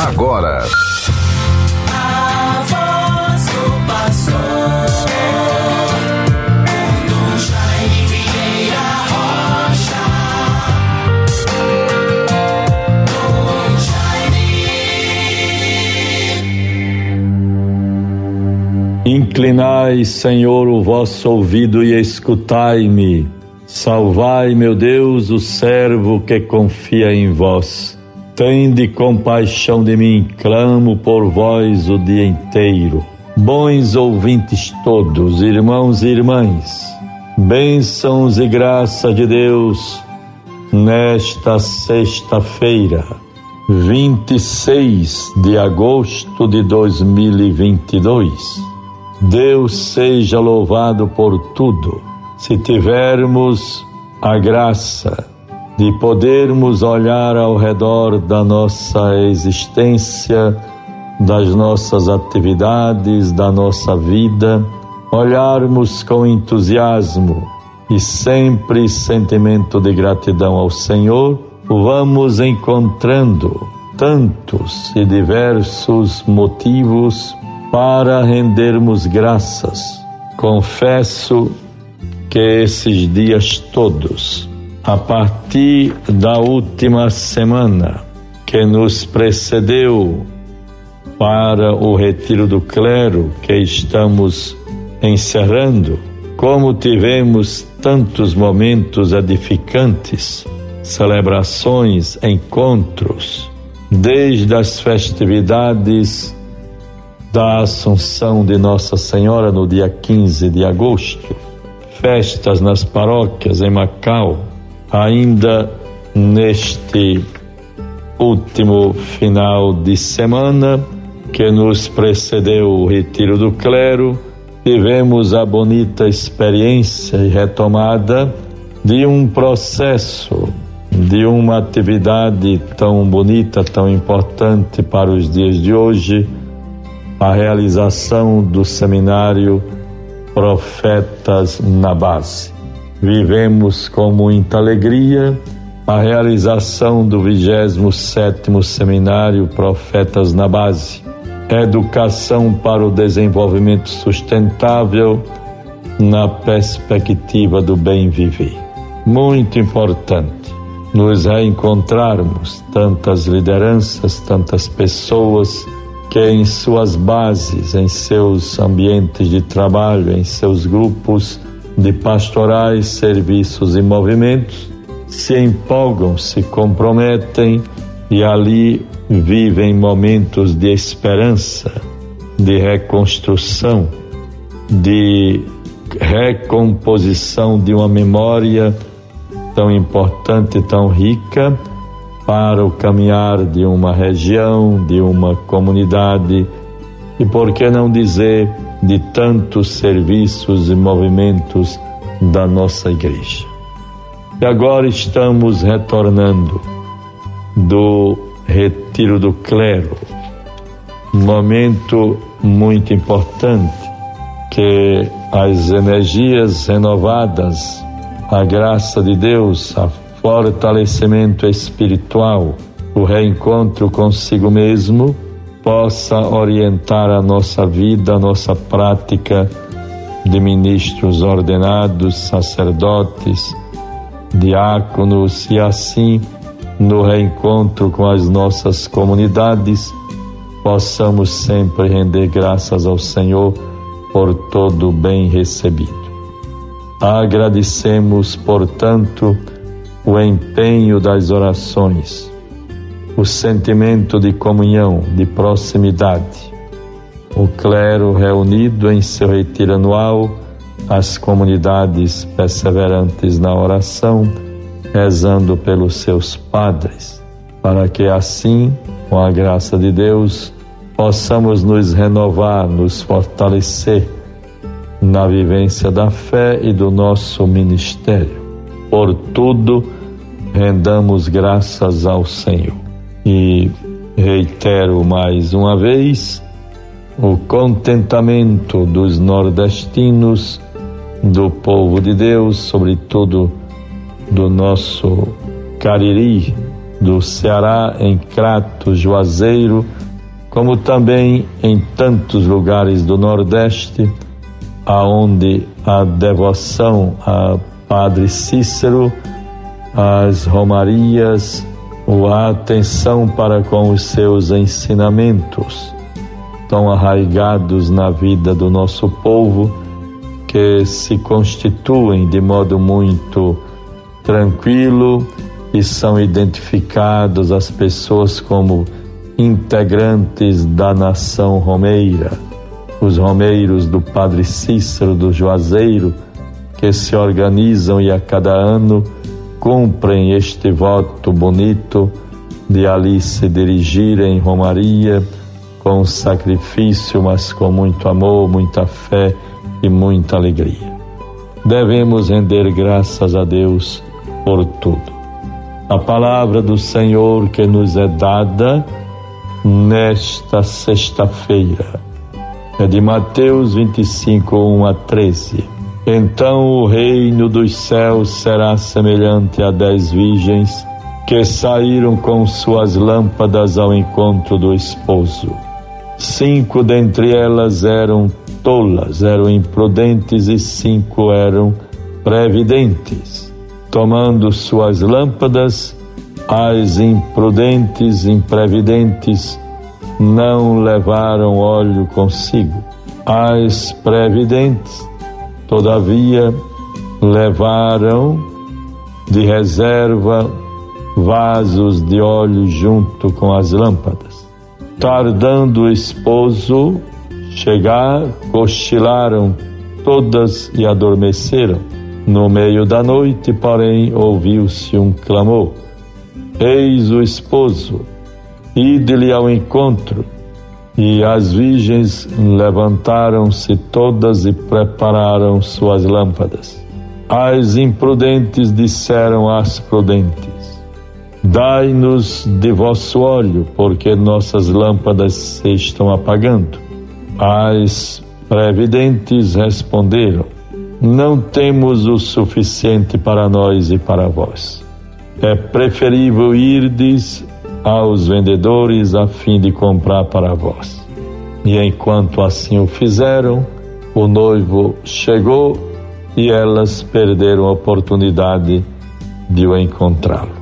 agora. Inclinai, Senhor, o vosso ouvido e escutai-me. Salvai, meu Deus, o servo que confia em vós. Tende compaixão de mim, clamo por vós o dia inteiro. Bons ouvintes todos, irmãos e irmãs, bênçãos e graça de Deus nesta sexta-feira, 26 de agosto de 2022. Deus seja louvado por tudo. Se tivermos a graça de podermos olhar ao redor da nossa existência, das nossas atividades, da nossa vida, olharmos com entusiasmo e sempre sentimento de gratidão ao Senhor, vamos encontrando tantos e diversos motivos para rendermos graças. Confesso que esses dias todos a partir da última semana que nos precedeu para o retiro do clero que estamos encerrando, como tivemos tantos momentos edificantes, celebrações, encontros, desde as festividades da Assunção de Nossa Senhora no dia 15 de agosto, festas nas paróquias em Macau, ainda neste último final de semana que nos precedeu o retiro do clero, tivemos a bonita experiência e retomada de um processo, de uma atividade tão bonita, tão importante para os dias de hoje, a realização do seminário Profetas na Base. Vivemos com muita alegria a realização do 27º Seminário Profetas na Base. Educação para o desenvolvimento sustentável na perspectiva do bem viver. Muito importante nos reencontrarmos tantas lideranças, tantas pessoas que em suas bases, em seus ambientes de trabalho, em seus grupos, de pastorais, serviços e movimentos se empolgam, se comprometem e ali vivem momentos de esperança, de reconstrução, de recomposição de uma memória tão importante, tão rica para o caminhar de uma região, de uma comunidade e por que não dizer de tantos serviços e movimentos da nossa igreja. E agora estamos retornando do retiro do clero, um momento muito importante que as energias renovadas, a graça de Deus, o fortalecimento espiritual, o reencontro consigo mesmo, possa orientar a nossa vida, a nossa prática de ministros ordenados, sacerdotes, diáconos e assim no reencontro com as nossas comunidades possamos sempre render graças ao Senhor por todo o bem recebido. Agradecemos, portanto, o empenho das orações o sentimento de comunhão, de proximidade. O clero reunido em seu retiro anual, as comunidades perseverantes na oração, rezando pelos seus padres, para que assim, com a graça de Deus, possamos nos renovar, nos fortalecer na vivência da fé e do nosso ministério. Por tudo, rendamos graças ao Senhor. E reitero mais uma vez o contentamento dos nordestinos, do povo de Deus, sobretudo do nosso Cariri, do Ceará, em Crato, Juazeiro, como também em tantos lugares do Nordeste, aonde a devoção a Padre Cícero, as romarias, a atenção para com os seus ensinamentos, tão arraigados na vida do nosso povo, que se constituem de modo muito tranquilo e são identificados as pessoas como integrantes da nação romeira, os romeiros do Padre Cícero do Juazeiro, que se organizam e a cada ano cumprem este voto bonito de ali se dirigirem em Romaria com sacrifício, mas com muito amor, muita fé e muita alegria. Devemos render graças a Deus por tudo. A palavra do Senhor que nos é dada nesta sexta-feira. É de Mateus 25, 1 a 13. Então o reino dos céus será semelhante a dez virgens que saíram com suas lâmpadas ao encontro do esposo. Cinco dentre elas eram tolas, eram imprudentes, e cinco eram previdentes. Tomando suas lâmpadas, as imprudentes, imprevidentes não levaram óleo consigo. As previdentes, todavia, levaram de reserva vasos de óleo junto com as lâmpadas. Tardando o esposo chegar, cochilaram todas e adormeceram. No meio da noite, porém, ouviu-se um clamor Eis o esposo, ide-lhe ao encontro. E as virgens levantaram-se todas e prepararam suas lâmpadas. As imprudentes disseram às prudentes: Dai-nos de vosso óleo, porque nossas lâmpadas se estão apagando. As previdentes responderam: Não temos o suficiente para nós e para vós é preferível irdes aos vendedores a fim de comprar para vós. E enquanto assim o fizeram, o noivo chegou e elas perderam a oportunidade de o encontrá-lo.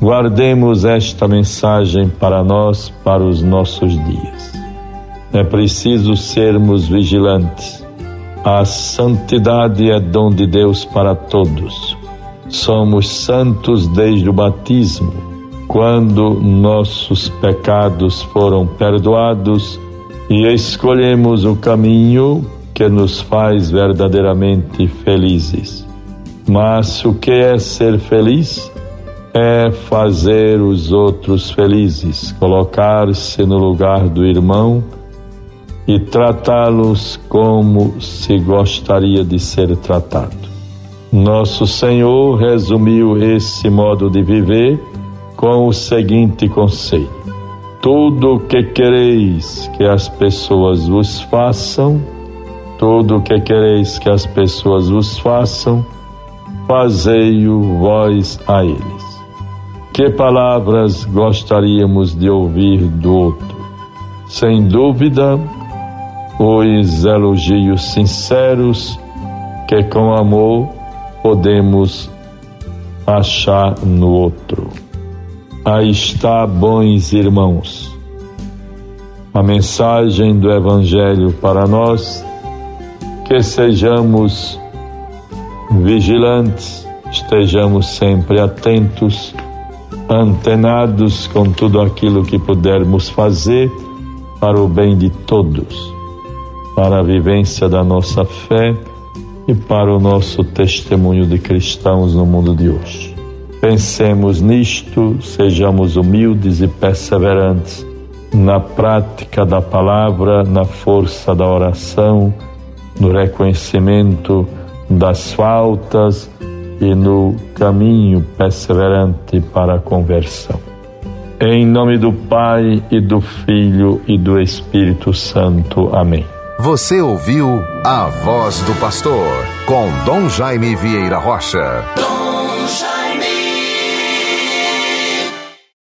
Guardemos esta mensagem para nós, para os nossos dias. É preciso sermos vigilantes. A santidade é dom de Deus para todos somos santos desde o batismo, quando nossos pecados foram perdoados e escolhemos o caminho que nos faz verdadeiramente felizes. Mas o que é ser feliz? É fazer os outros felizes, colocar-se no lugar do irmão e tratá-los como se gostaria de ser tratado. Nosso Senhor resumiu esse modo de viver com o seguinte conceito: Tudo o que quereis que as pessoas vos façam, tudo o que quereis que as pessoas vos façam, fazei-o vós a eles. Que palavras gostaríamos de ouvir do outro? Sem dúvida, os elogios sinceros que com amor podemos achar no outro. Aí está, bons irmãos, a mensagem do Evangelho para nós, que sejamos vigilantes, estejamos sempre atentos, antenados com tudo aquilo que pudermos fazer para o bem de todos, para a vivência da nossa fé e para o nosso testemunho de cristãos no mundo de hoje. Pensemos nisto, sejamos humildes e perseverantes na prática da palavra, na força da oração, no reconhecimento das faltas e no caminho perseverante para a conversão. Em nome do Pai e do Filho e do Espírito Santo. Amém. Você ouviu a voz do pastor com Dom Jaime Vieira Rocha.